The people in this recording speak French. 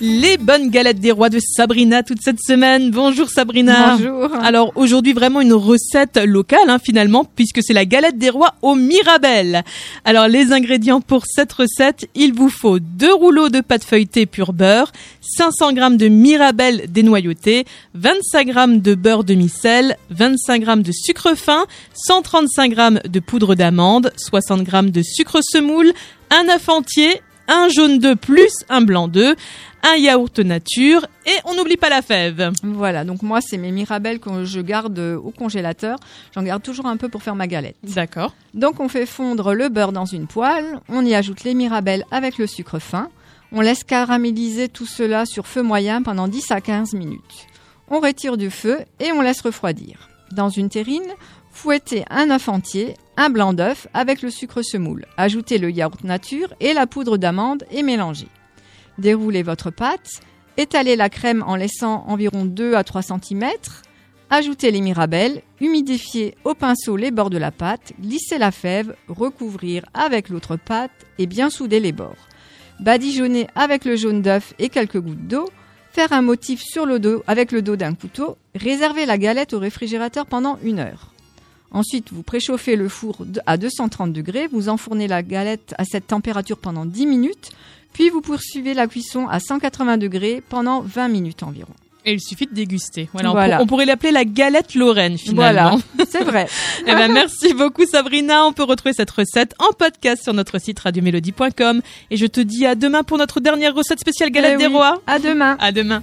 Les bonnes galettes des rois de Sabrina toute cette semaine. Bonjour Sabrina. Bonjour. Alors aujourd'hui vraiment une recette locale hein, finalement puisque c'est la galette des rois au Mirabelle. Alors les ingrédients pour cette recette, il vous faut deux rouleaux de pâte feuilletée pur beurre, 500 g de Mirabelle dénoyauté, 25 g de beurre demi-sel, 25 g de sucre fin, 135 g de poudre d'amande, 60 g de sucre semoule, un œuf entier, un jaune d'œuf plus un blanc d'œuf, un yaourt nature et on n'oublie pas la fève. Voilà, donc moi c'est mes mirabelles que je garde au congélateur. J'en garde toujours un peu pour faire ma galette. D'accord. Donc on fait fondre le beurre dans une poêle, on y ajoute les mirabelles avec le sucre fin, on laisse caraméliser tout cela sur feu moyen pendant 10 à 15 minutes. On retire du feu et on laisse refroidir. Dans une terrine, fouettez un œuf entier, un blanc d'œuf avec le sucre semoule. Ajoutez le yaourt nature et la poudre d'amande et mélangez. Déroulez votre pâte, étalez la crème en laissant environ 2 à 3 cm, ajoutez les mirabelles, humidifiez au pinceau les bords de la pâte, lissez la fève, recouvrir avec l'autre pâte et bien souder les bords. Badigeonnez avec le jaune d'œuf et quelques gouttes d'eau, faire un motif sur le dos avec le dos d'un couteau, réservez la galette au réfrigérateur pendant une heure. Ensuite, vous préchauffez le four à 230 degrés, vous enfournez la galette à cette température pendant 10 minutes, puis vous poursuivez la cuisson à 180 degrés pendant 20 minutes environ. Et il suffit de déguster. Voilà, voilà. On, on, pourrait l'appeler la galette Lorraine finalement. Voilà, c'est vrai. eh ben, merci beaucoup Sabrina. On peut retrouver cette recette en podcast sur notre site radiomélodie.com. Et je te dis à demain pour notre dernière recette spéciale galette eh des oui. rois. À demain. À demain.